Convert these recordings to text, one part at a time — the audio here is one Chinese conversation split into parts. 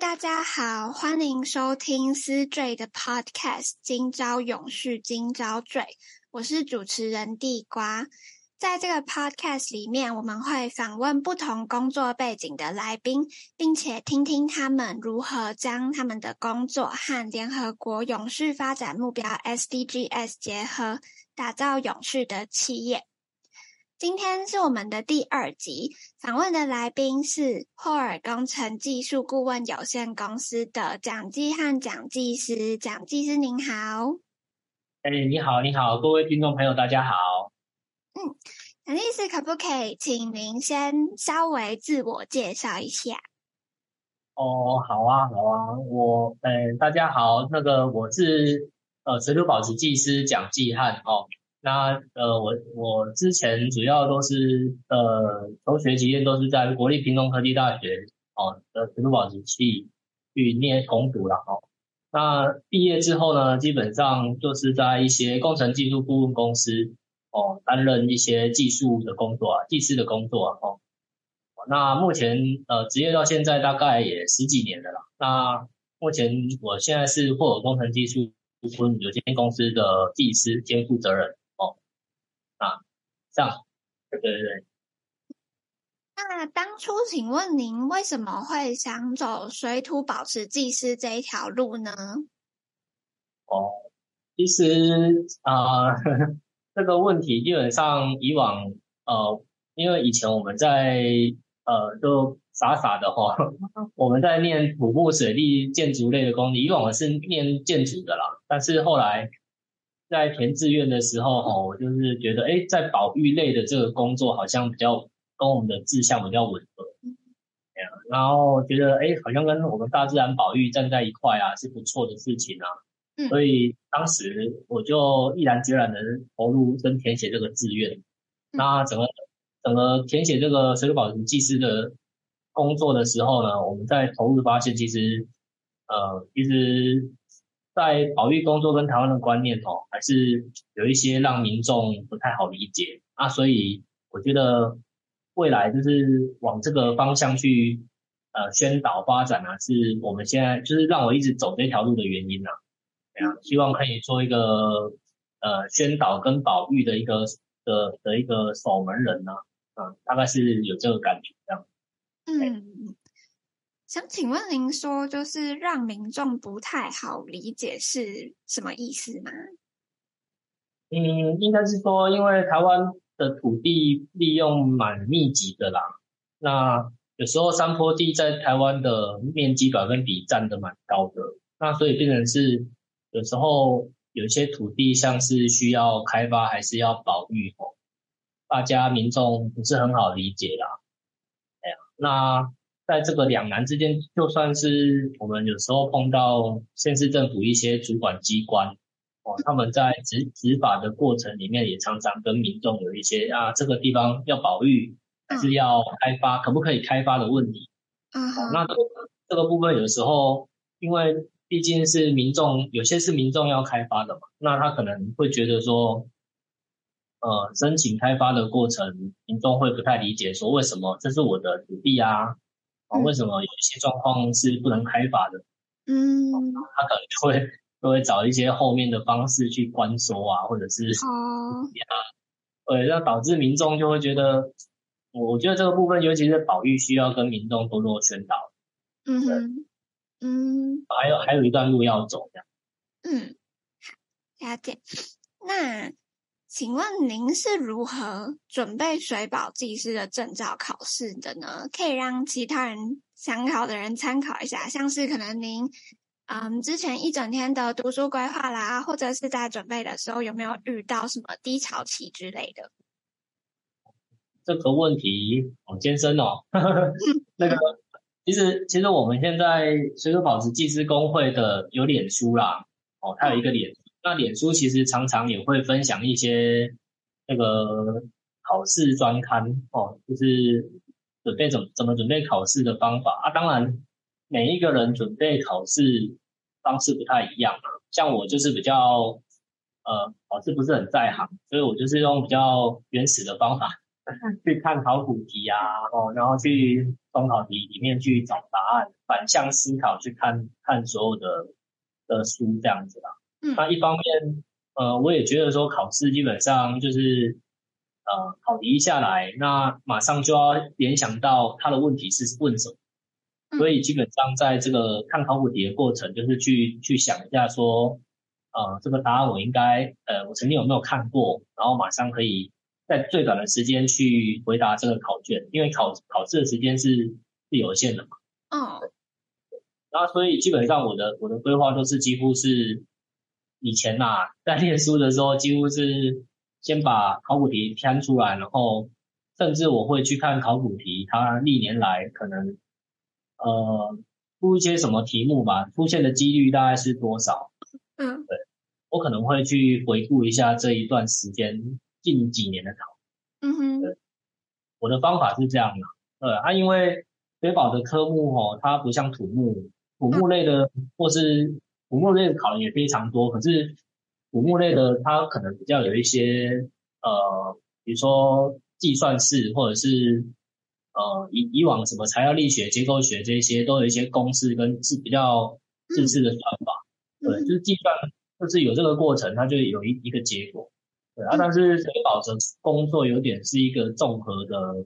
大家好，欢迎收听思缀的 Podcast《今朝永续，今朝醉》，我是主持人地瓜。在这个 Podcast 里面，我们会访问不同工作背景的来宾，并且听听他们如何将他们的工作和联合国永续发展目标 SDGs 结合，打造永续的企业。今天是我们的第二集，访问的来宾是霍尔工程技术顾问有限公司的蒋继汉蒋技师。蒋技师您好。哎，你好，你好，各位听众朋友，大家好。嗯，蒋技师可不可以请您先稍微自我介绍一下？哦，好啊，好啊，我，呃，大家好，那个我是呃水土保持技师蒋继汉哦。那呃，我我之前主要都是呃，求学期间都是在国立屏东科技大学哦的水土保持系去念攻读了哦。那毕业之后呢，基本上就是在一些工程技术顾问公司哦，担任一些技术的工作啊，技师的工作啊哦。那目前呃，职业到现在大概也十几年了啦。那目前我现在是霍尔工程技术顾问有限公司的技师兼负责人。啊，这样，对对对。那当初请问您为什么会想走水土保持技师这一条路呢？哦，其实啊、呃，这个问题基本上以往呃，因为以前我们在呃，就傻傻的哈，我们在念土木水利建筑类的工艺，以往我是念建筑的啦，但是后来。在填志愿的时候，哈，我就是觉得，哎，在保育类的这个工作好像比较跟我们的志向比较吻合，然后觉得，哎，好像跟我们大自然保育站在一块啊，是不错的事情啊。所以当时我就毅然决然的投入跟填写这个志愿。那整个整个填写这个水土保持技师的工作的时候呢，我们在投入发现，其实，呃，其实。在保育工作跟台湾的观念哦，还是有一些让民众不太好理解啊，所以我觉得未来就是往这个方向去呃宣导发展啊，是我们现在就是让我一直走这条路的原因呐。这样，希望可以做一个呃宣导跟保育的一个的的一个守门人呐，啊，大概是有这个感觉这样。嗯。想请问您说，就是让民众不太好理解是什么意思吗？嗯，应该是说，因为台湾的土地利用蛮密集的啦，那有时候山坡地在台湾的面积百分比占的蛮高的，那所以变成是有时候有些土地像是需要开发还是要保育哦，大家民众不是很好理解啦。哎呀，那。在这个两难之间，就算是我们有时候碰到县市政府一些主管机关，哦，他们在执执法的过程里面，也常常跟民众有一些啊，这个地方要保育还是要开发，可不可以开发的问题。嗯，那这个部分有时候，因为毕竟是民众，有些是民众要开发的嘛，那他可能会觉得说，呃，申请开发的过程，民众会不太理解，说为什么这是我的土地啊？为什么有一些状况是不能开发的？嗯，他可能就会就会找一些后面的方式去关说啊，或者是哦，对，那导致民众就会觉得，我觉得这个部分，尤其是保育，需要跟民众多多宣导。嗯哼，嗯，还有还有一段路要走，这样。嗯，了解。那。请问您是如何准备水保技师的证照考试的呢？可以让其他人想考的人参考一下，像是可能您嗯之前一整天的读书规划啦，或者是在准备的时候有没有遇到什么低潮期之类的？这个问题好艰深哦。那个其实其实我们现在水土保持技师工会的有脸书啦，哦，它有一个脸。那脸书其实常常也会分享一些那个考试专刊哦，就是准备怎么怎么准备考试的方法啊。当然，每一个人准备考试方式不太一样啊。像我就是比较呃考试不是很在行，所以我就是用比较原始的方法 去看考古题啊，哦，然后去中考题里面去找答案，反向思考去看看所有的的书这样子啦。嗯，那一方面，呃，我也觉得说考试基本上就是，呃，考题一下来，那马上就要联想到他的问题是问什么，所以基本上在这个看考古题的过程，就是去去想一下说，呃，这个答案我应该，呃，我曾经有没有看过，然后马上可以。在最短的时间去回答这个考卷，因为考考试的时间是是有限的嘛。嗯。然后所以基本上我的我的规划都是几乎是以前呐、啊，在念书的时候几乎是先把考古题摊出来，然后甚至我会去看考古题，它历年来可能呃出一些什么题目吧，出现的几率大概是多少？嗯。对，我可能会去回顾一下这一段时间。近几年的考，嗯哼，我的方法是这样的，呃，啊，因为水保的科目哦，它不像土木，土木类的或是土木类的考也非常多，可是古木类的它可能比较有一些呃，比如说计算式或者是呃以以往什么材料力学、结构学这些都有一些公式跟是比较自制的算法，对，就是计算就是有这个过程，它就有一一个结果。对啊，但是水保的工作有点是一个综合的、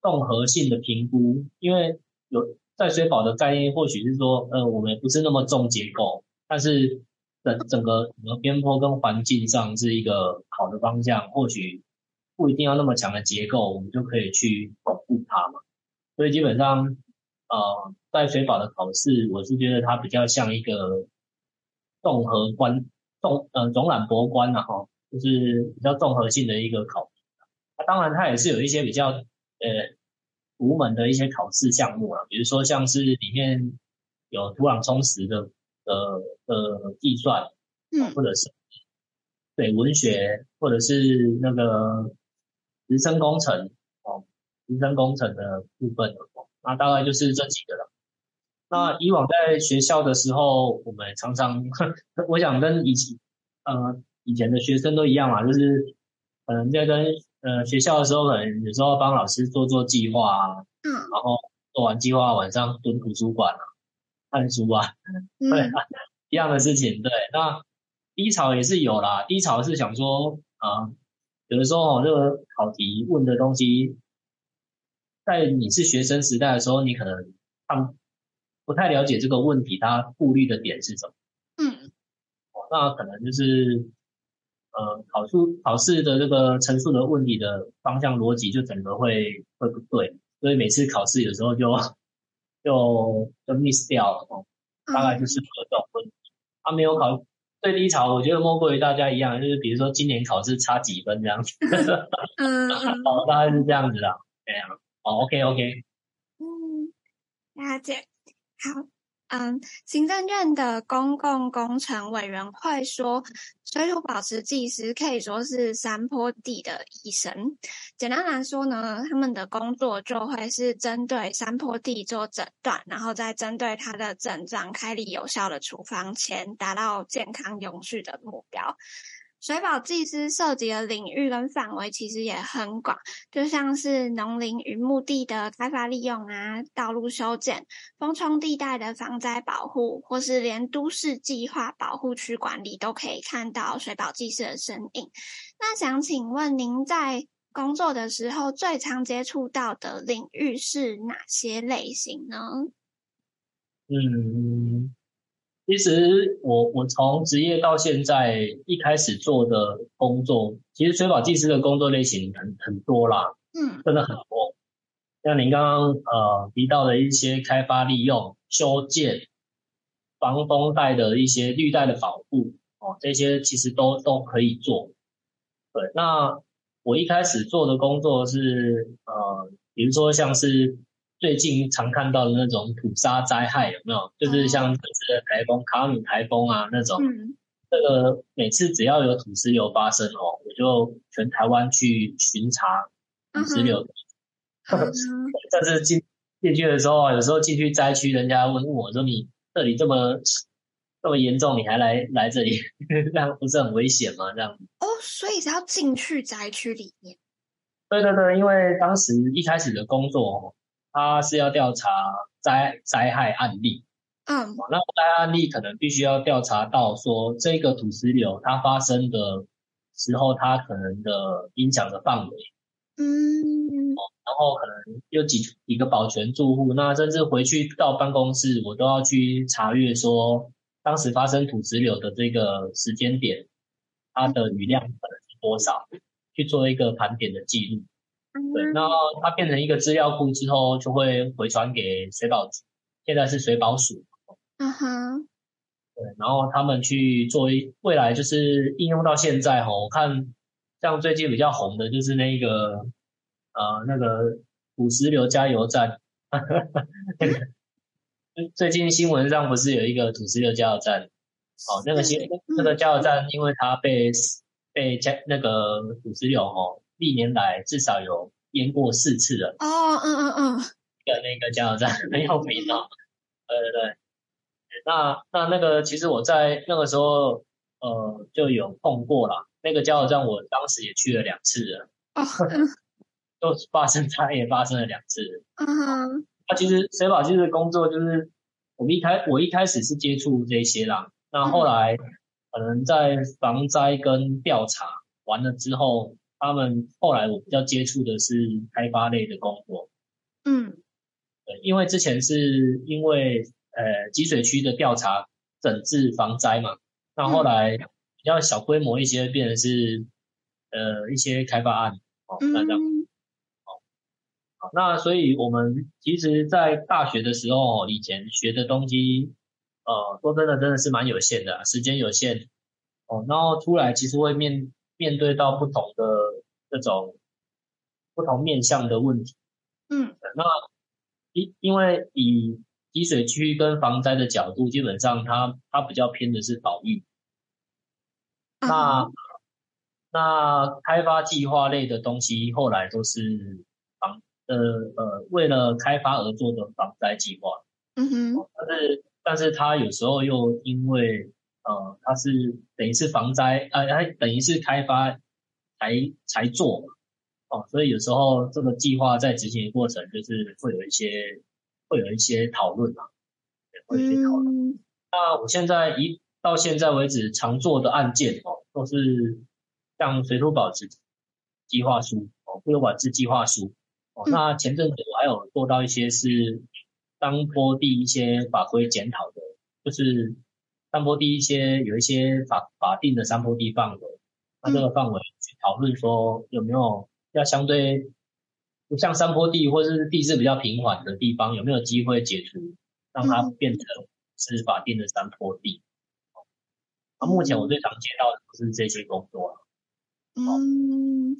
综合性的评估，因为有在水保的概念，或许是说，呃，我们不是那么重结构，但是整整个整个边坡跟环境上是一个好的方向，或许不一定要那么强的结构，我们就可以去巩固它嘛。所以基本上，呃，在水保的考试，我是觉得它比较像一个综合观、综呃总览博观啊哈。就是比较综合性的一个考题，那当然它也是有一些比较呃独门的一些考试项目啊，比如说像是里面有土壤充实的呃呃计算，嗯，或者是对文学，或者是那个人生工程哦，人生工程的部分哦，那大概就是这几个了。那以往在学校的时候，我们常常，我想跟以前呃。以前的学生都一样嘛，就是可能在跟呃学校的时候，可能有时候帮老师做做计划啊，嗯，然后做完计划晚上蹲图书馆啊，看书啊，嗯、对，一样的事情。对，那低潮也是有啦，低潮是想说啊、呃，有的时候哦，这个考题问的东西，在你是学生时代的时候，你可能他不太了解这个问题，他顾虑的点是什么？嗯，哦，那可能就是。呃，考出考试的这个陈述的问题的方向逻辑就整个会会不对，所以每次考试有时候就就就 miss 掉了哦，大概就是这种问题。他、啊、没有考最低潮，我觉得莫过于大家一样，就是比如说今年考试差几分这样子，嗯，好，大概是这样子的，这样，好，OK OK，嗯，了解，好。嗯，行政院的公共工程委员会说，水土保持技师可以说是山坡地的医生。简单来说呢，他们的工作就会是针对山坡地做诊断，然后再针对他的症状开立有效的处方前，达到健康永续的目标。水保技师涉及的领域跟范围其实也很广，就像是农林与牧地的开发利用啊，道路修建、风冲地带的防灾保护，或是连都市计划保护区管理都可以看到水保技师的身影。那想请问您在工作的时候最常接触到的领域是哪些类型呢？嗯。其实我我从职业到现在一开始做的工作，其实水保技师的工作类型很很多啦，嗯，真的很多。像您刚刚呃提到的一些开发利用、修建、防风带的一些绿带的保护哦，这些其实都都可以做。对，那我一开始做的工作是呃，比如说像是。最近常看到的那种土砂灾害有没有？就是像这次的台风卡努台风啊那种，嗯、这个每次只要有土石流发生哦，我就全台湾去巡查土石流。但是进进去的时候，有时候进去灾区，人家问我说：“你这里这么这么严重，你还来来这里，这样不是很危险吗？”这样。哦，所以是要进去灾区里面。对对对，因为当时一开始的工作，他是要调查灾灾害案例。嗯，那灾害案例可能必须要调查到说这个土石流它发生的时候，它可能的影响的范围。嗯，然后可能有几几个保全住户，那甚至回去到办公室，我都要去查阅说当时发生土石流的这个时间点，它的雨量可能是多少，去做一个盘点的记录。对，然后它变成一个资料库之后，就会回传给水保局，现在是水保署。嗯哼，对，然后他们去做一未来就是应用到现在哈，我看。像最近比较红的就是那个，呃，那个土石流加油站，最近新闻上不是有一个土石流加油站？哦，那个新那个加油站，因为它被被加那个土石流哦，历年来至少有淹过四次了。哦，嗯嗯嗯，的那个加油站很有名哦。对对对，那那那个其实我在那个时候呃就有碰过啦。那个加油站，我当时也去了两次了，哦，就发生它也发生了两次。嗯哼，那其实水保其实工作就是，我们一开我一开始是接触这些啦，那后来可能在防灾跟调查完了之后，他们后来我比较接触的是开发类的工作。嗯，对，因为之前是因为呃积水区的调查整治防灾嘛，那后来。比较小规模一些，变成是呃一些开发案。哦，那这样。那所以我们其实，在大学的时候，以前学的东西，呃，说真的，真的是蛮有限的，时间有限。哦，然后出来其实会面面对到不同的这种不同面向的问题，嗯，那因因为以积水区跟防灾的角度，基本上它它比较偏的是保育。那那开发计划类的东西，后来都是防呃呃为了开发而做的防灾计划。嗯哼。但是但是它有时候又因为呃它是等于是防灾呃它等于是开发才才做哦，所以有时候这个计划在执行的过程就是会有一些会有一些讨论嘛，会有一些讨论。那我现在一。到现在为止，常做的案件哦，都是像水土保持计划书哦，富有管制计划书哦。那前阵子我还有做到一些是山坡地一些法规检讨的，就是山坡地一些有一些法法定的山坡地范围，那这个范围去讨论说有没有要相对不像山坡地或者是地势比较平缓的地方，有没有机会解除，让它变成是法定的山坡地。那目前我最常接到的就是这些工作了。嗯，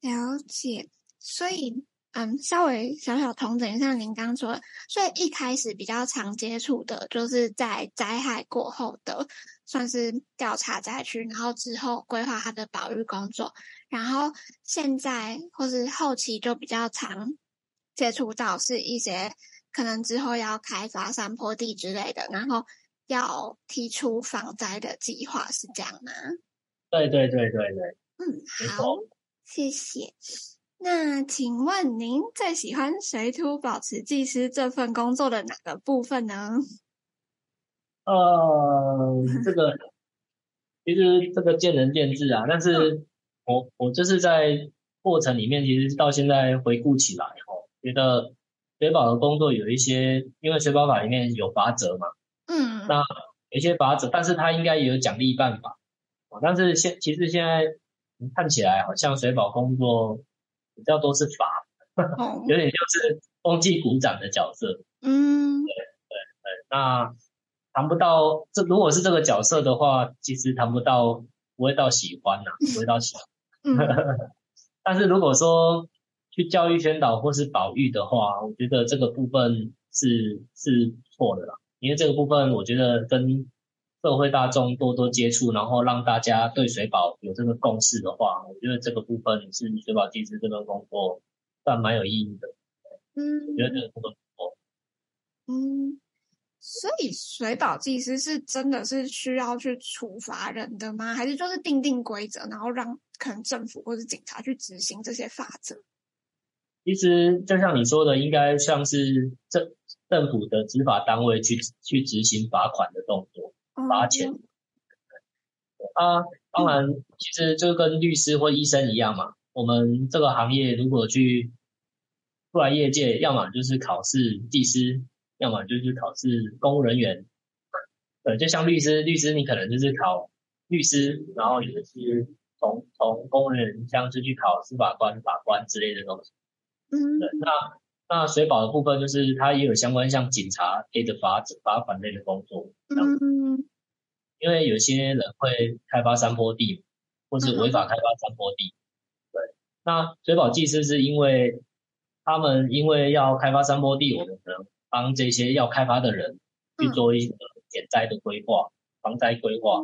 了解。所以，嗯，稍微小小同整一下您刚刚说的，所以一开始比较常接触的就是在灾害过后的，算是调查灾区，然后之后规划它的保育工作。然后现在或是后期就比较常接触到是一些可能之后要开发山坡地之类的，然后。要提出防灾的计划是这样吗？对对对对对。嗯，好，谢谢。那请问您最喜欢水土保持技师这份工作的哪个部分呢？呃，这个其实这个见仁见智啊。但是我我就是在过程里面，其实到现在回顾起来哦，觉得水保的工作有一些，因为水保法里面有罚则嘛。嗯，那有一些罚则，但是他应该也有奖励办法。但是现其实现在看起来好像水保工作比较多是罚，哦、有点就是风纪鼓掌的角色。嗯，对对对。那谈不到这，如果是这个角色的话，其实谈不到不会到喜欢呐、啊，不会到喜欢。嗯、但是如果说去教育宣导或是保育的话，我觉得这个部分是是错的啦。因为这个部分，我觉得跟社会大众多多接触，然后让大家对水保有这个共识的话，我觉得这个部分是水保技师这份工作算蛮有意义的。嗯，我觉得这个工作不错。嗯，所以水保技师是真的是需要去处罚人的吗？还是就是定定规则，然后让可能政府或者警察去执行这些法则？其实就像你说的，应该像是政政府的执法单位去去执行罚款的动作，罚钱。嗯啊，当然，其实就跟律师或医生一样嘛。我们这个行业如果去出来业界，要么就是考试技师，要么就是考试公务人员。对，就像律师，律师你可能就是考律师，然后也是从从公务人员像是去考司法官、法官之类的东西。嗯，对，那那水保的部分就是它也有相关像警察类的罚罚款类的工作。嗯。因为有些人会开发山坡地，或是违法开发山坡地，对。那水保技师是因为他们因为要开发山坡地，我们可能帮这些要开发的人去做一个减灾的规划、防灾规划。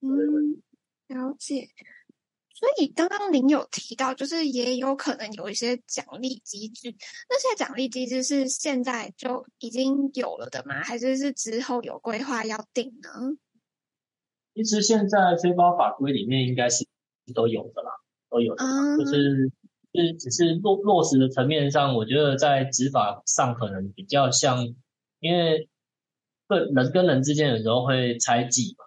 嗯，了解。所以刚刚您有提到，就是也有可能有一些奖励机制，那些奖励机制是现在就已经有了的吗？还是是之后有规划要定呢？其实现在非保法规里面应该是都有的啦，都有的啦，就是是只是落落实的层面上，我觉得在执法上可能比较像，因为个人跟人之间有时候会猜忌嘛，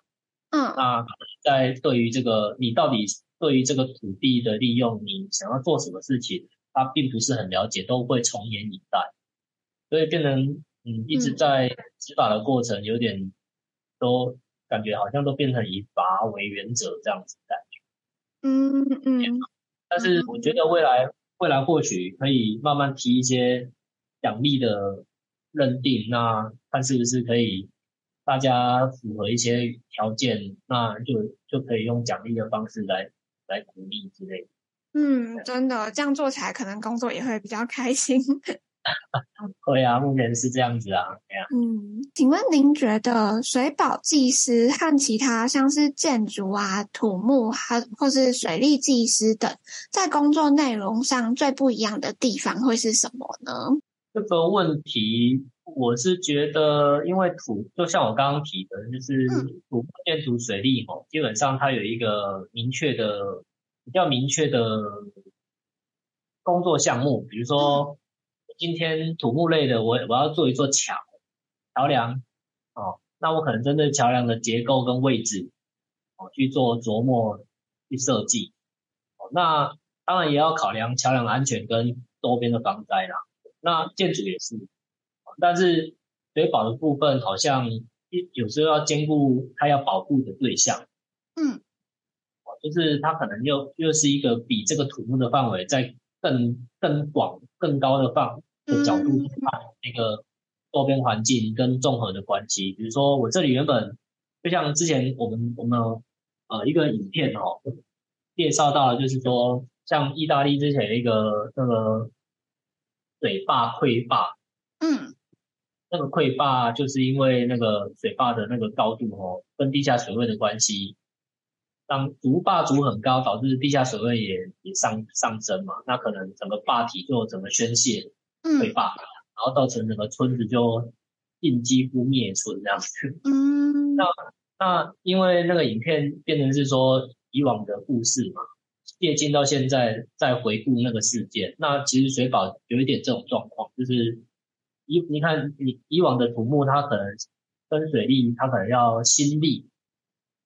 嗯，那在对于这个你到底对于这个土地的利用，你想要做什么事情，他并不是很了解，都会从严以待，所以变成嗯一直在执法的过程有点都。感觉好像都变成以罚为原则这样子的感觉，嗯嗯。但是我觉得未来未来或许可以慢慢提一些奖励的认定，那看是不是可以大家符合一些条件，那就就可以用奖励的方式来来鼓励之类的。嗯，真的这样做起来，可能工作也会比较开心。对啊，目前是这样子啊。嗯，请问您觉得水保技师和其他像是建筑啊、土木还或是水利技师等，在工作内容上最不一样的地方会是什么呢？这个问题，我是觉得，因为土就像我刚刚提的，就是土木、建筑、水利哦，基本上它有一个明确的、比较明确的工作项目，比如说。今天土木类的，我我要做一座桥、桥梁，哦，那我可能针对桥梁的结构跟位置，哦，去做琢磨、去设计，哦，那当然也要考量桥梁安全跟周边的防灾啦。那建筑也是，但是水保的部分好像有时候要兼顾它要保护的对象，嗯，就是它可能又又是一个比这个土木的范围在更更广、更高的范围。的角度去看那个周边环境跟综合的关系，比如说我这里原本就像之前我们我们呃一个影片哦介绍到的就是说像意大利之前一个那个水坝溃坝，嗯，那个溃坝就是因为那个水坝的那个高度哦跟地下水位的关系，当筑坝竹很高，导致地下水位也也上上升嘛，那可能整个坝体就整个宣泄。溃坝，然后造成整个村子就近几乎灭村这样子。嗯，那那因为那个影片变成是说以往的故事嘛，借鉴到现在再回顾那个事件，那其实水保有一点这种状况，就是以你看你以往的土木，它可能分水利，它可能要心力，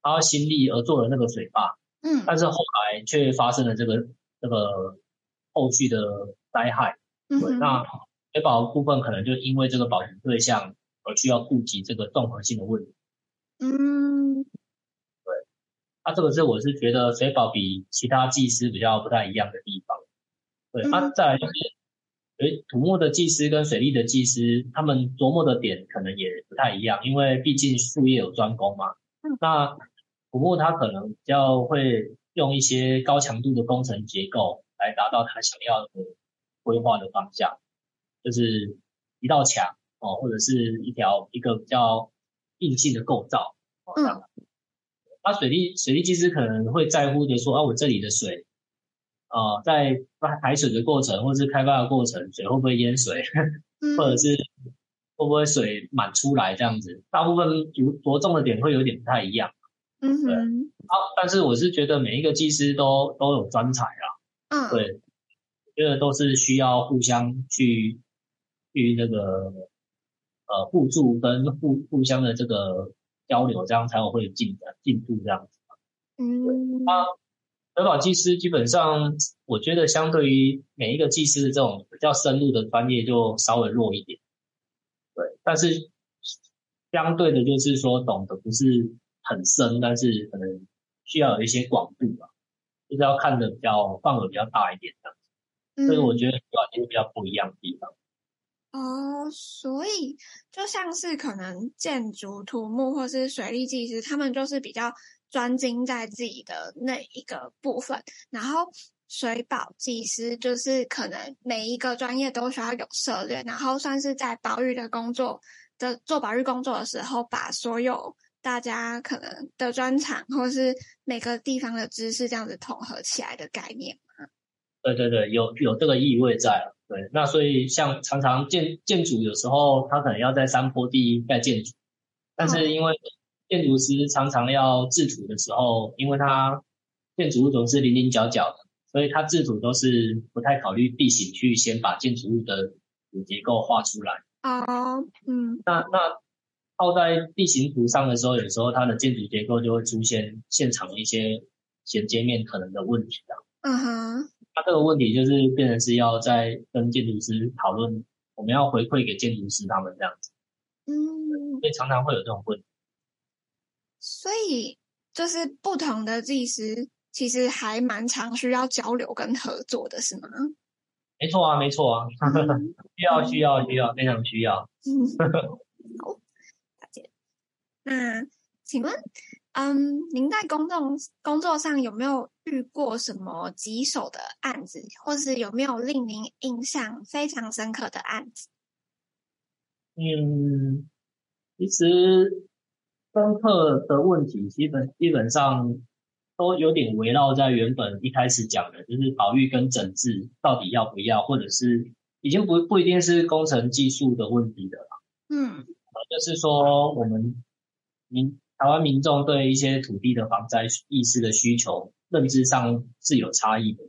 它要心力而做的那个水坝，嗯，但是后来却发生了这个这个后续的灾害。对，那水保部分可能就因为这个保全对象而需要顾及这个综合性的问题。嗯，对，那这个是我是觉得水保比其他技师比较不太一样的地方。对，那再来就是，诶，土木的技师跟水利的技师，他们琢磨的点可能也不太一样，因为毕竟术业有专攻嘛。那土木他可能比较会用一些高强度的工程结构来达到他想要的。规划的方向就是一道墙哦，或者是一条一个比较硬性的构造哦。嗯。那水利水利技师可能会在乎的说啊，我这里的水啊，在排水的过程或者是开发的过程，水会不会淹水，或者是会不会水满出来这样子。大部分着着重的点会有点不太一样。嗯哼，对。啊，但是我是觉得每一个技师都都有专才啦。嗯，对，觉得都是需要互相去去那个呃互助跟互互相的这个交流，这样才有会进展进步这样子。嗯，啊，德保技师基本上，我觉得相对于每一个技师的这种比较深入的专业，就稍微弱一点。对，但是相对的，就是说懂得不是很深，但是可能需要有一些广度吧，就是要看的比较范围比较大一点所以我觉得主要就是比较不一样的地方。哦，所以就像是可能建筑、土木或是水利技师，他们就是比较。专精在自己的那一个部分，然后水保技师就是可能每一个专业都需要有涉猎，然后算是在保育的工作的做保育工作的时候，把所有大家可能的专长或是每个地方的知识这样子统合起来的概念嘛。对对对，有有这个意味在。对，那所以像常常建建筑有时候他可能要在山坡地盖建筑，但是因为、嗯建筑师常常要制图的时候，因为他建筑物总是零零角角的，所以他制图都是不太考虑地形，去先把建筑物的主结构画出来。哦，嗯，那那套在地形图上的时候，有时候它的建筑结构就会出现现场一些衔接面可能的问题的。嗯哼，那这个问题就是变成是要在跟建筑师讨论，我们要回馈给建筑师他们这样子。嗯，所以常常会有这种问题。所以，就是不同的技师，其实还蛮常需要交流跟合作的，是吗？没错啊，没错啊，嗯、需要需要需要，非常需要。嗯，好，了解。那请问，嗯，您在公众工作上有没有遇过什么棘手的案子，或是有没有令您印象非常深刻的案子？嗯，其实。深刻的问题基本基本上都有点围绕在原本一开始讲的，就是保育跟整治到底要不要，或者是已经不不一定是工程技术的问题的了。嗯，就是说我们民台湾民众对一些土地的防灾意识的需求认知上是有差异的，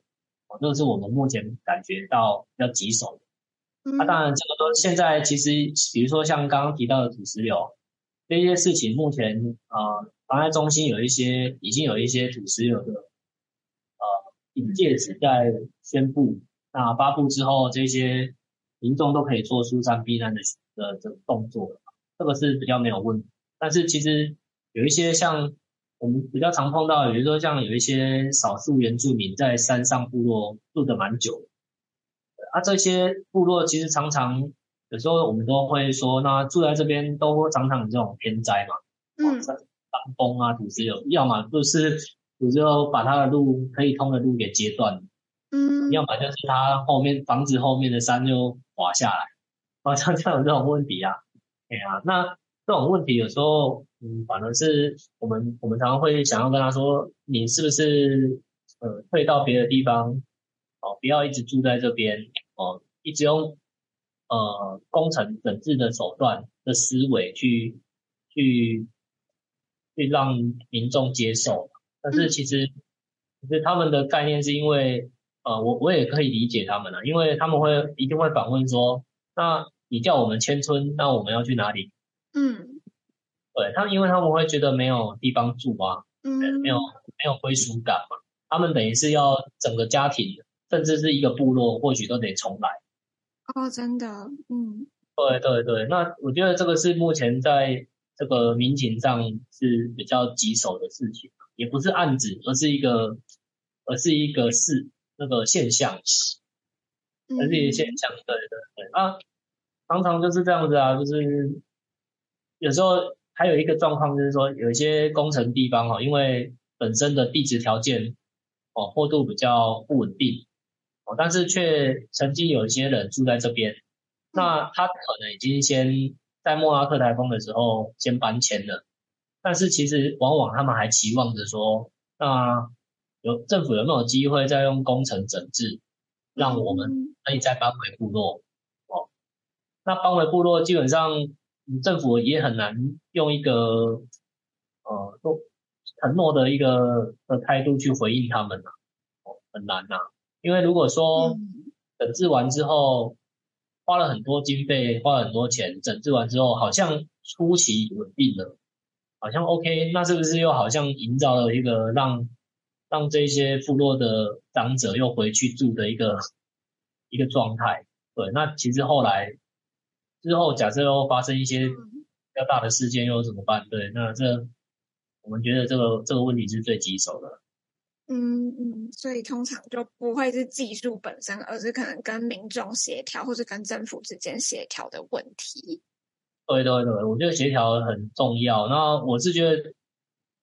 哦，这是我们目前感觉到比较棘手的。那当然，这个都现在其实，比如说像刚刚提到的土石流。这些事情目前啊，防灾中心有一些已经有一些土石流的呃警戒值在宣布，那发布之后，这些民众都可以做疏散避难的的这个动作了，这个是比较没有问题。但是其实有一些像我们比较常碰到，比如说像有一些少数原住民在山上部落住的蛮久的，啊，这些部落其实常常。有时候我们都会说，那住在这边都常常有这种天灾嘛，嗯，山崩啊、土石流，要么就是土石流把他的路可以通的路给截断，嗯，要么就是他后面房子后面的山就滑下来，好像这样有这种问题啊，哎呀，那这种问题有时候，嗯，反而是我们我们常常会想要跟他说，你是不是呃退到别的地方，哦，不要一直住在这边，哦，一直用。呃，工程整治的手段的思维去去去让民众接受，但是其实其实他们的概念是因为呃，我我也可以理解他们了，因为他们会一定会反问说，那你叫我们迁村，那我们要去哪里？嗯，对，他们因为他们会觉得没有地方住啊，嗯，没有没有归属感嘛，他们等于是要整个家庭，甚至是一个部落，或许都得重来。哦，真的，嗯，对对对，那我觉得这个是目前在这个民情上是比较棘手的事情，也不是案子，而是一个，而是一个事，那个现象，而是一个现象，对对对，啊，常常就是这样子啊，就是有时候还有一个状况就是说，有一些工程地方哈，因为本身的地质条件哦，坡度比较不稳定。哦，但是却曾经有一些人住在这边，那他可能已经先在莫拉克台风的时候先搬迁了，但是其实往往他们还期望着说，那有政府有没有机会再用工程整治，让我们可以再搬回部落？哦，那搬回部落基本上政府也很难用一个呃都承诺的一个的态度去回应他们呢？哦，很难呐。因为如果说整治完之后花了很多经费，花了很多钱，整治完之后好像初期稳定了，好像 OK，那是不是又好像营造了一个让让这些部落的长者又回去住的一个一个状态？对，那其实后来之后假设又发生一些比较大的事件，又怎么办？对，那这我们觉得这个这个问题是最棘手的。嗯嗯，所以通常就不会是技术本身，而是可能跟民众协调，或是跟政府之间协调的问题。对对对，我觉得协调很重要。那我是觉得，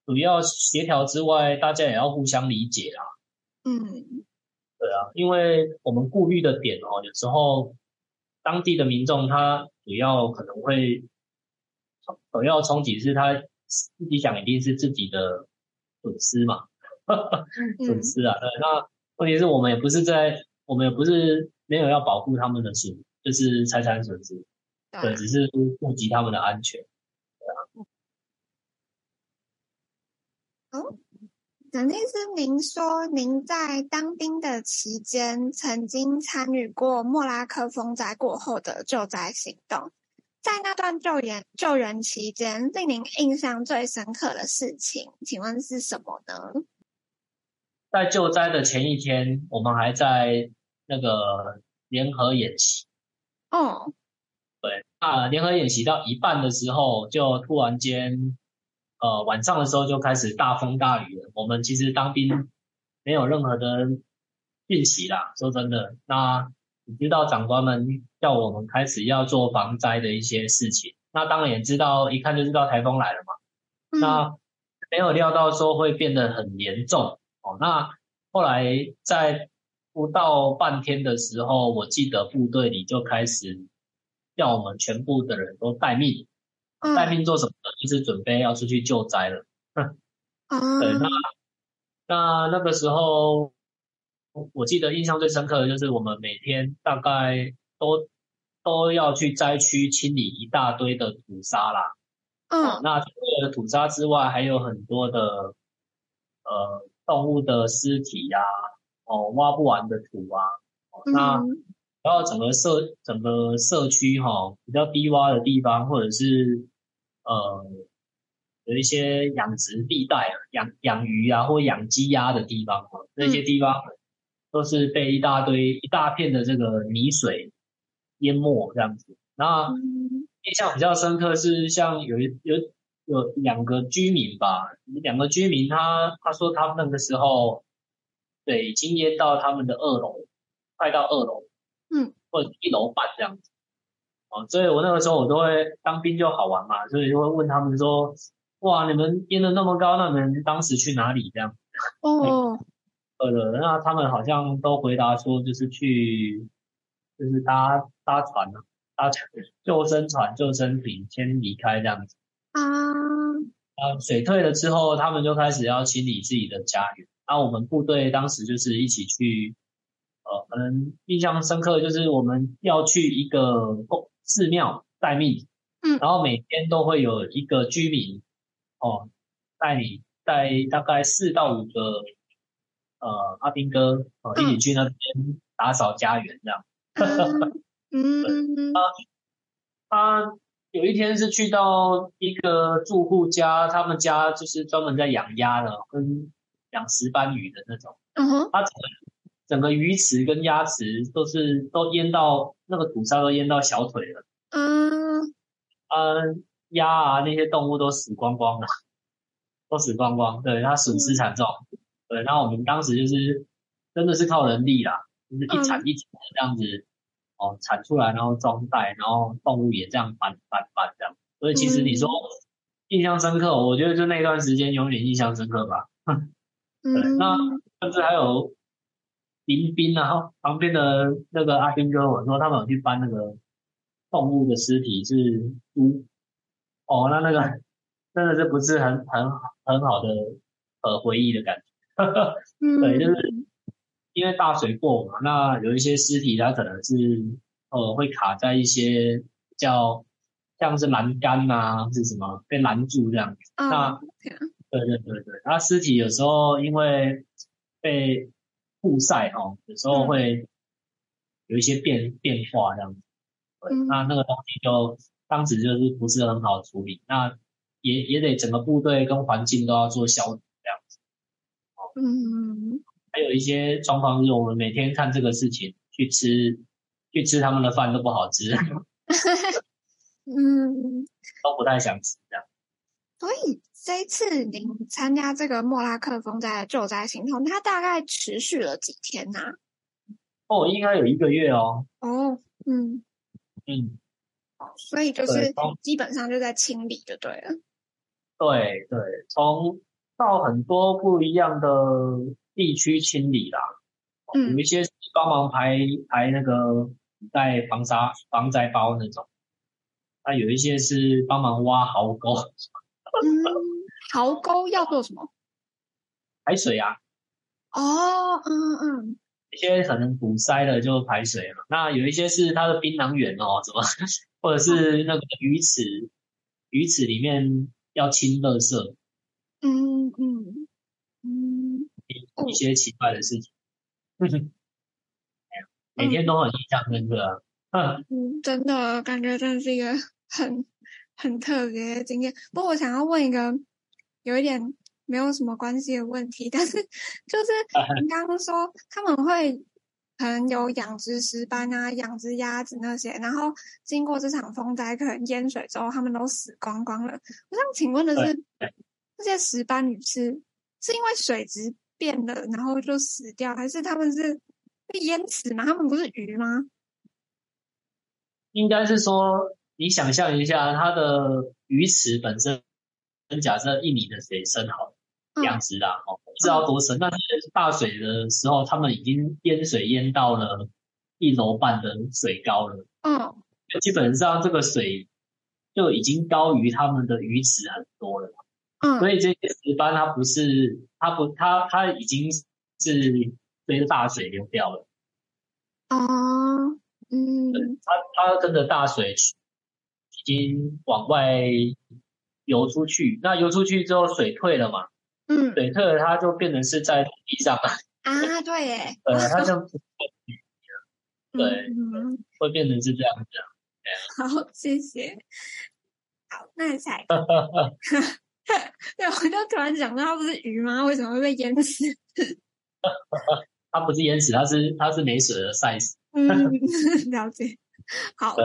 主要协调之外，大家也要互相理解啊。嗯，对啊，因为我们顾虑的点哦，有时候当地的民众他主要可能会首要冲击是他自己想一定是自己的损失嘛。损失啊，对，那问题是我们也不是在，我们也不是没有要保护他们的损，就是财产损失，对，只是顾及他们的安全，对啊。哦，蒋律师，您说您在当兵的期间，曾经参与过莫拉克风灾过后的救灾行动，在那段救援救援期间，令您印象最深刻的事情，请问是什么呢？在救灾的前一天，我们还在那个联合演习。哦，对，啊，联合演习到一半的时候，就突然间，呃，晚上的时候就开始大风大雨了。我们其实当兵没有任何的讯息啦，说真的。那你知道长官们叫我们开始要做防灾的一些事情，那当然也知道，一看就知道台风来了嘛。嗯、那没有料到说会变得很严重。哦，那后来在不到半天的时候，我记得部队里就开始叫我们全部的人都待命，待命做什么呢？就是准备要出去救灾了。嗯，对，那那那个时候，我记得印象最深刻的就是我们每天大概都都要去灾区清理一大堆的土沙啦。嗯，那除了土沙之外，还有很多的呃。动物的尸体呀、啊，哦，挖不完的土啊，哦、那然后整个社整个社区哈、哦，比较低洼的地方，或者是呃有一些养殖地带啊，养养鱼啊或养鸡鸭的地方，那些地方都是被一大堆一大片的这个泥水淹没这样子。那印象比较深刻是像有一有。有两个居民吧，两个居民他他说他们那个时候，对，已经淹到他们的二楼，快到二楼，嗯，或者一楼半这样子，哦，所以我那个时候我都会当兵就好玩嘛，所以就会问他们说，哇，你们淹的那么高，那你们当时去哪里这样？哦，呃，那他们好像都回答说，就是去，就是搭搭船啊，搭救生船、救生艇先离开这样子。啊，啊，水退了之后，他们就开始要清理自己的家园。那我们部队当时就是一起去，呃，可能印象深刻就是我们要去一个寺庙待命，嗯，然后每天都会有一个居民，哦，带你带大概四到五个，呃，阿兵哥哦，一起去那边打扫家园这样。嗯嗯，啊，他。有一天是去到一个住户家，他们家就是专门在养鸭的，跟养石斑鱼的那种。嗯哼，他整个整个鱼池跟鸭池都是都淹到那个土沙都淹到小腿了。嗯，啊，鸭啊那些动物都死光光了，都死光光。对，它损失惨重。对，然后我们当时就是真的是靠人力啦，就是一铲一铲的这样子。哦，铲出来，然后装袋，然后动物也这样搬搬搬这样，所以其实你说印象深刻，嗯、我觉得就那段时间永远印象深刻吧。对，嗯、那甚至还有林兵啊，旁边的那个阿兵哥，我说他们有去搬那个动物的尸体是猪，哦，那那个 真的是不是很很很好的呃回忆的感觉，对，就是。因为大水过嘛，那有一些尸体它可能是呃会卡在一些叫像是栏杆呐，是什么被拦住这样。那对对对对，它尸体有时候因为被曝晒哦，有时候会有一些变、嗯、变化这样子。嗯、那那个东西就当时就是不是很好处理，那也也得整个部队跟环境都要做消毒这样子。还有一些状况是我们每天看这个事情去吃去吃他们的饭都不好吃，嗯，都不太想吃这样。所以这一次您参加这个莫拉克风灾的救灾行动，它大概持续了几天呢、啊？哦，应该有一个月哦。哦，嗯。嗯，所以就是基本上就在清理就对了。对对，从到很多不一样的地区清理啦。嗯，有一些是帮忙排排那个带防沙防灾包那种，那有一些是帮忙挖壕沟。嗯，壕沟要做什么？排水啊。哦，嗯嗯。一些可能堵塞了就排水了，那有一些是它的槟榔园哦，怎么，或者是那个鱼池，鱼池里面要清垃圾，嗯嗯。嗯，一些奇怪的事情，嗯、每天都很印象深刻，嗯，嗯，真的感觉真的是一个很很特别的经验。不过我想要问一个，有一点。没有什么关系的问题，但是就是你刚刚说他们会可能有养殖石斑啊、养殖鸭子那些，然后经过这场风灾，可能淹水之后，他们都死光光了。我想请问的是，这些石斑鱼是是因为水质变了，然后就死掉，还是他们是被淹死吗？他们不是鱼吗？应该是说，你想象一下，它的鱼池本身，跟假设一米的水深好。养殖啦哦，不知道多深，但是大水的时候，他们已经淹水淹到了一楼半的水高了。嗯，基本上这个水就已经高于他们的鱼池很多了。嗯，所以这些石斑它不是，它不，它它已经是随着大水流掉了。哦，嗯，它它跟着大水已经往外游出去，那游出去之后水退了嘛？嗯，水退了，它就变成是在地上了。啊，对耶。呃，它就 对，嗯，会变成是这样子。好，谢谢。好，那下一个。对，我就突然想到，它不是鱼吗？为什么会被淹死？它不是淹死，它是它是没水了晒死。嗯，了解。好。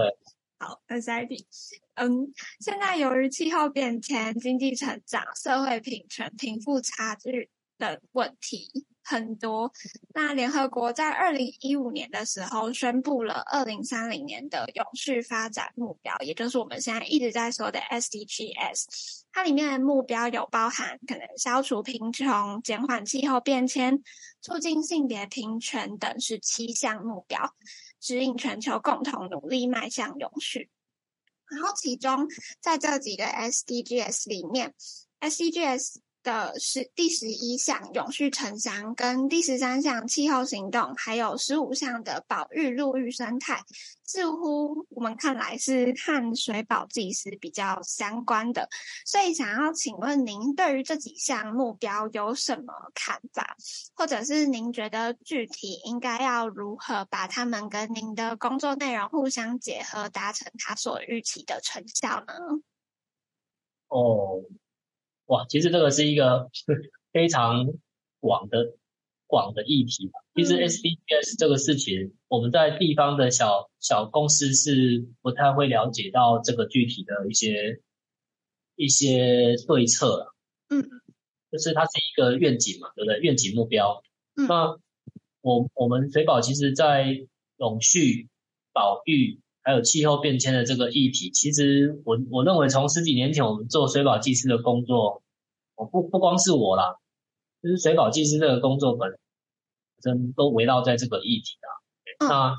好，那下一题。嗯，现在由于气候变迁、经济成长、社会平权、贫富差距等问题很多，那联合国在二零一五年的时候宣布了二零三零年的永续发展目标，也就是我们现在一直在说的 SDGs。它里面的目标有包含可能消除贫穷、减缓气候变迁、促进性别平权等十七项目标。指引全球共同努力迈向永续。然后，其中在这几个 SDGs 里面，SDGs 的是第十一项永续城乡，跟第十三项气候行动，还有十五项的保育陆域生态，似乎我们看来是和水保技师比较相关的。所以，想要请问您对于这几项目标有什么看法，或者是您觉得具体应该要如何把它们跟您的工作内容互相结合，达成他所预期的成效呢？哦。哇，其实这个是一个 非常广的广的议题。其实 SDGs 这个事情，我们在地方的小小公司是不太会了解到这个具体的一些一些对策。嗯，就是它是一个愿景嘛，对不对？愿景目标。嗯，那我我们水保其实在永续保育。还有气候变迁的这个议题，其实我我认为从十几年前我们做水保技师的工作，我不不光是我啦，就是水保技师这个工作本身都围绕在这个议题啊。那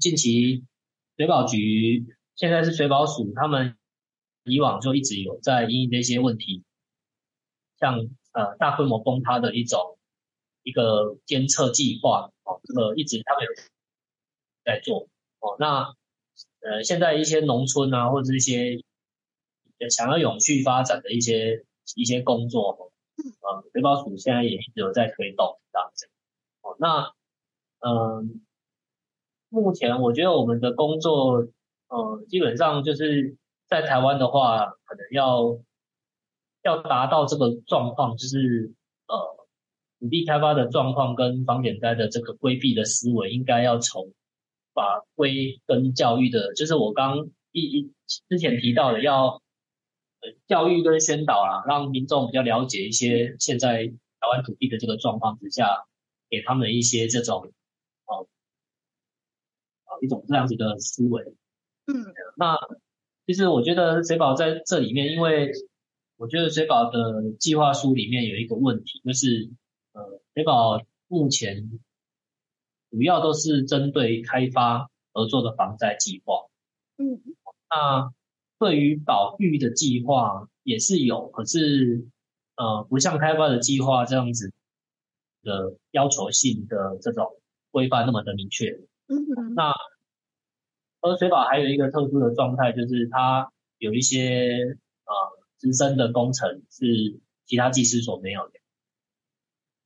近期水保局现在是水保署，他们以往就一直有在因应这些问题，像呃大规模崩塌的一种一个监测计划哦，这个一直他们有在做哦，那。呃，现在一些农村啊，或者是一些想要永续发展的一些一些工作，呃，水保署现在也一直有在推动这样子。哦，那嗯、呃，目前我觉得我们的工作，呃，基本上就是在台湾的话，可能要要达到这个状况，就是呃，土地开发的状况跟房减灾的这个规避的思维，应该要从法规跟教育的，就是我刚一一之前提到的要。教育跟宣导啦，让民众比较了解一些现在台湾土地的这个状况之下，给他们一些这种哦，一种这样子的思维。嗯，那其实我觉得水保在这里面，因为我觉得水保的计划书里面有一个问题，就是呃，水保目前主要都是针对开发而做的防灾计划。嗯，那。对于保育的计划也是有，可是呃，不像开发的计划这样子的要求性的这种规范那么的明确。嗯。那而水保还有一个特殊的状态，就是它有一些呃直升的工程是其他技师所没有的。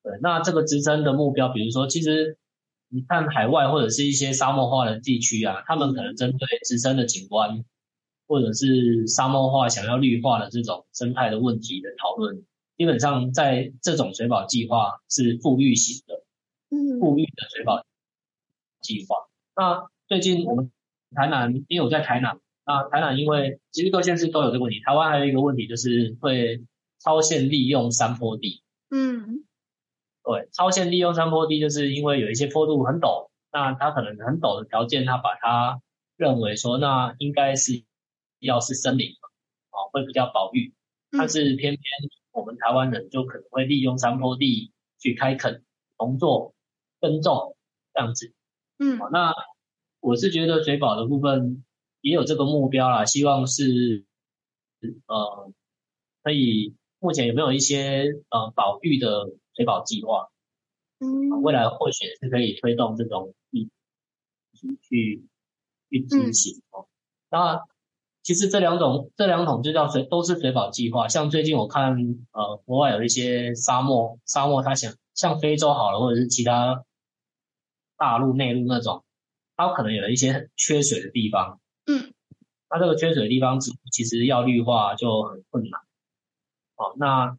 对，那这个直升的目标，比如说，其实你看海外或者是一些沙漠化的地区啊，他们可能针对直升的景观。或者是沙漠化想要绿化的这种生态的问题的讨论，基本上在这种水保计划是富裕型的，嗯，富裕的水保计划。那最近我们台南，因为我在台南，那台南因为其实各县市都有这个问题，台湾还有一个问题就是会超限利用山坡地，嗯，对，超限利用山坡地就是因为有一些坡度很陡，那它可能很陡的条件，它把它认为说那应该是。要是森林啊，会比较保育，但是偏偏我们台湾人就可能会利用山坡地去开垦、农作、耕种这样子。嗯，那我是觉得水保的部分也有这个目标啦，希望是呃可以目前有没有一些呃保育的水保计划？嗯，未来或许是可以推动这种议题去去执行哦。那其实这两种这两种就叫水，都是水保计划。像最近我看，呃，国外有一些沙漠，沙漠它想像非洲好了，或者是其他大陆内陆那种，它可能有一些很缺水的地方。嗯，那这个缺水的地方，其实要绿化就很困难。哦，那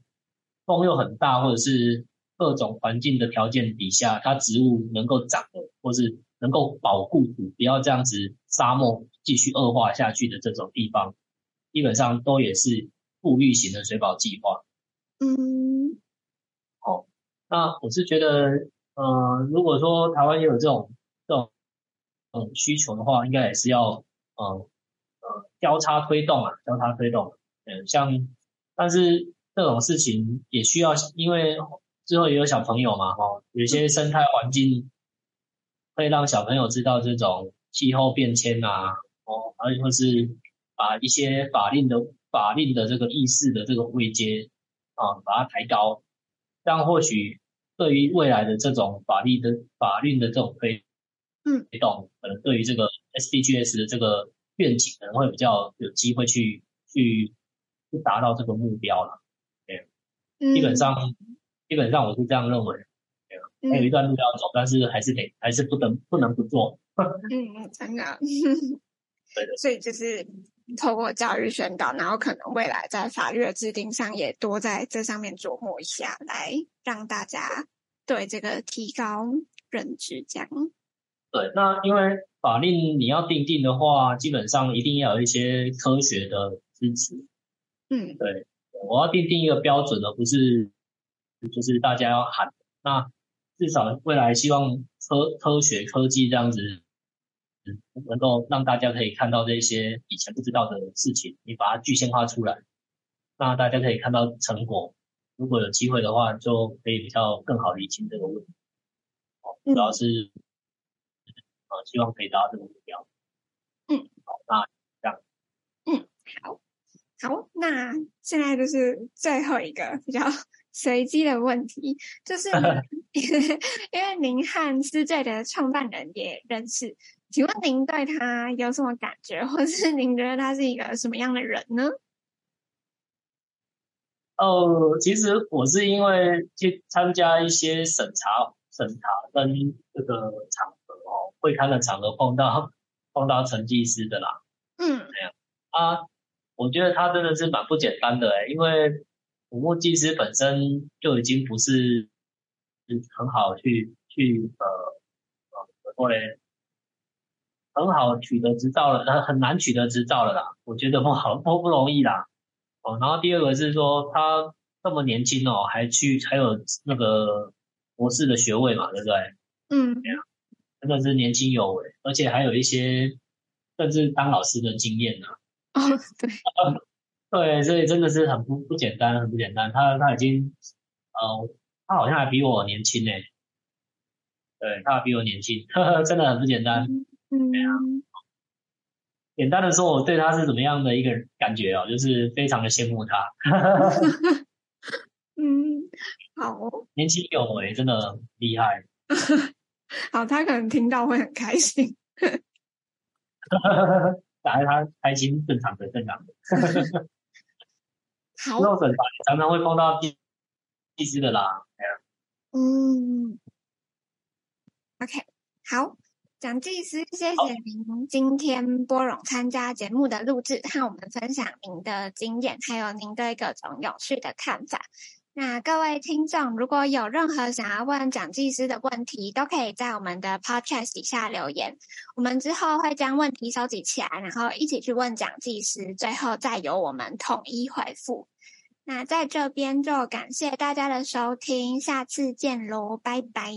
风又很大，或者是各种环境的条件底下，它植物能够长的，或是能够保护土，不要这样子沙漠。继续恶化下去的这种地方，基本上都也是富裕型的水保计划。嗯，好，那我是觉得，呃，如果说台湾也有这种这种嗯需求的话，应该也是要嗯呃交叉推动啊，交叉推动。嗯，像但是这种事情也需要，因为之后也有小朋友嘛，哈，有些生态环境会让小朋友知道这种气候变迁啊。哦，而且或是把一些法令的法令的这个意识的这个位阶啊，把它抬高，这样或许对于未来的这种法律的法律的这种推嗯推动，可能对于这个 SDGs 的这个愿景，可能会比较有机会去去去达到这个目标了。对，基本上、嗯、基本上我是这样认为。对，还有一段路要走，但是还是得还是不能不能不做。嗯，真的。对的，所以就是透过教育宣导，然后可能未来在法律的制定上也多在这上面琢磨一下，来让大家对这个提高认知。这样。对，那因为法令你要定定的话，基本上一定要有一些科学的支持。嗯，对，我要定定一个标准的，不是就是大家要喊。那至少未来希望科科学科技这样子。能够让大家可以看到这些以前不知道的事情，你把它具象化出来，那大家可以看到成果。如果有机会的话，就可以比较更好理清这个问题。哦，主要是呃，希望可以达到这个目标。嗯，好，那这样。嗯，好，好，那现在就是最后一个比较随机的问题，就是 因为您和思缀的创办人也认识。请问您对他有什么感觉，或是您觉得他是一个什么样的人呢？哦，其实我是因为去参加一些审查、审查跟这个场合哦，会刊的场合碰到碰到陈技师的啦。嗯，啊，我觉得他真的是蛮不简单的诶，因为土木技师本身就已经不是很好去去呃呃怎么说嘞，很好取得执照了，很很难取得执照了啦。我觉得不好不不容易啦。哦，然后第二个是说他这么年轻哦，还去还有那个博士的学位嘛，对不对？嗯，对啊，真的是年轻有为，而且还有一些甚至当老师的经验呢。哦，对，对，所以真的是很不不简单，很不简单。他他已经，呃，他好像还比我年轻呢。对，他还比我年轻，呵呵，真的很不简单。嗯，对啊。简单的说，我对他是怎么样的一个感觉哦，就是非常的羡慕他。嗯，好，年轻有为，真的厉害。好，他可能听到会很开心。打开他开心，正常的，正常的。好，之后审查常常会碰到技师的啦。嗯，OK，好。蒋技师，谢谢您今天拨冗参加节目的录制，和我们分享您的经验，还有您对各种有趣的看法。那各位听众，如果有任何想要问蒋技师的问题，都可以在我们的 Podcast 底下留言，我们之后会将问题收集起来，然后一起去问蒋技师，最后再由我们统一回复。那在这边就感谢大家的收听，下次见喽，拜拜。